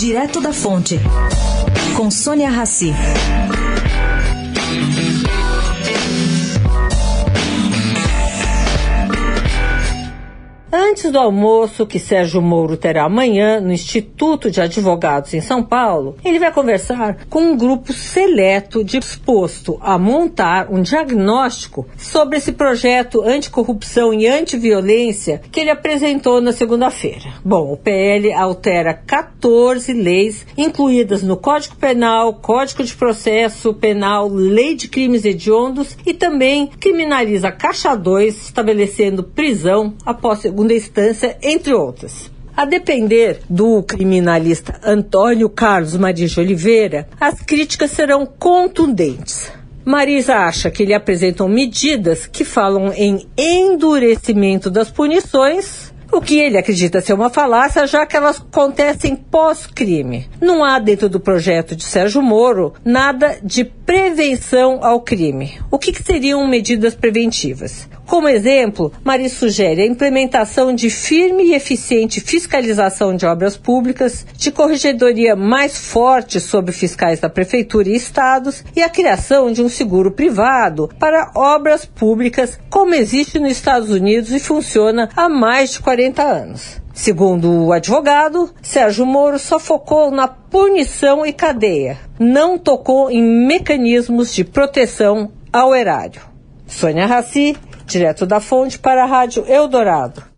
Direto da Fonte, com Sônia Rassi. Antes do almoço que Sérgio Moro terá amanhã no Instituto de Advogados em São Paulo, ele vai conversar com um grupo seleto disposto a montar um diagnóstico sobre esse projeto anticorrupção e antiviolência que ele apresentou na segunda-feira. Bom, o PL altera 14 leis incluídas no Código Penal, Código de Processo Penal, Lei de Crimes Hediondos e também criminaliza Caixa 2, estabelecendo prisão após segunda instância, entre outras. A depender do criminalista Antônio Carlos Maria de Oliveira, as críticas serão contundentes. Marisa acha que ele apresentam medidas que falam em endurecimento das punições, o que ele acredita ser uma falácia, já que elas acontecem pós-crime. Não há dentro do projeto de Sérgio Moro nada de prevenção ao crime. O que, que seriam medidas preventivas? Como exemplo, Mari sugere a implementação de firme e eficiente fiscalização de obras públicas, de corregedoria mais forte sobre fiscais da Prefeitura e Estados e a criação de um seguro privado para obras públicas, como existe nos Estados Unidos e funciona há mais de 40 anos. Segundo o advogado, Sérgio Moro só focou na punição e cadeia, não tocou em mecanismos de proteção ao erário. Sônia Raci, direto da fonte para a Rádio Eldorado.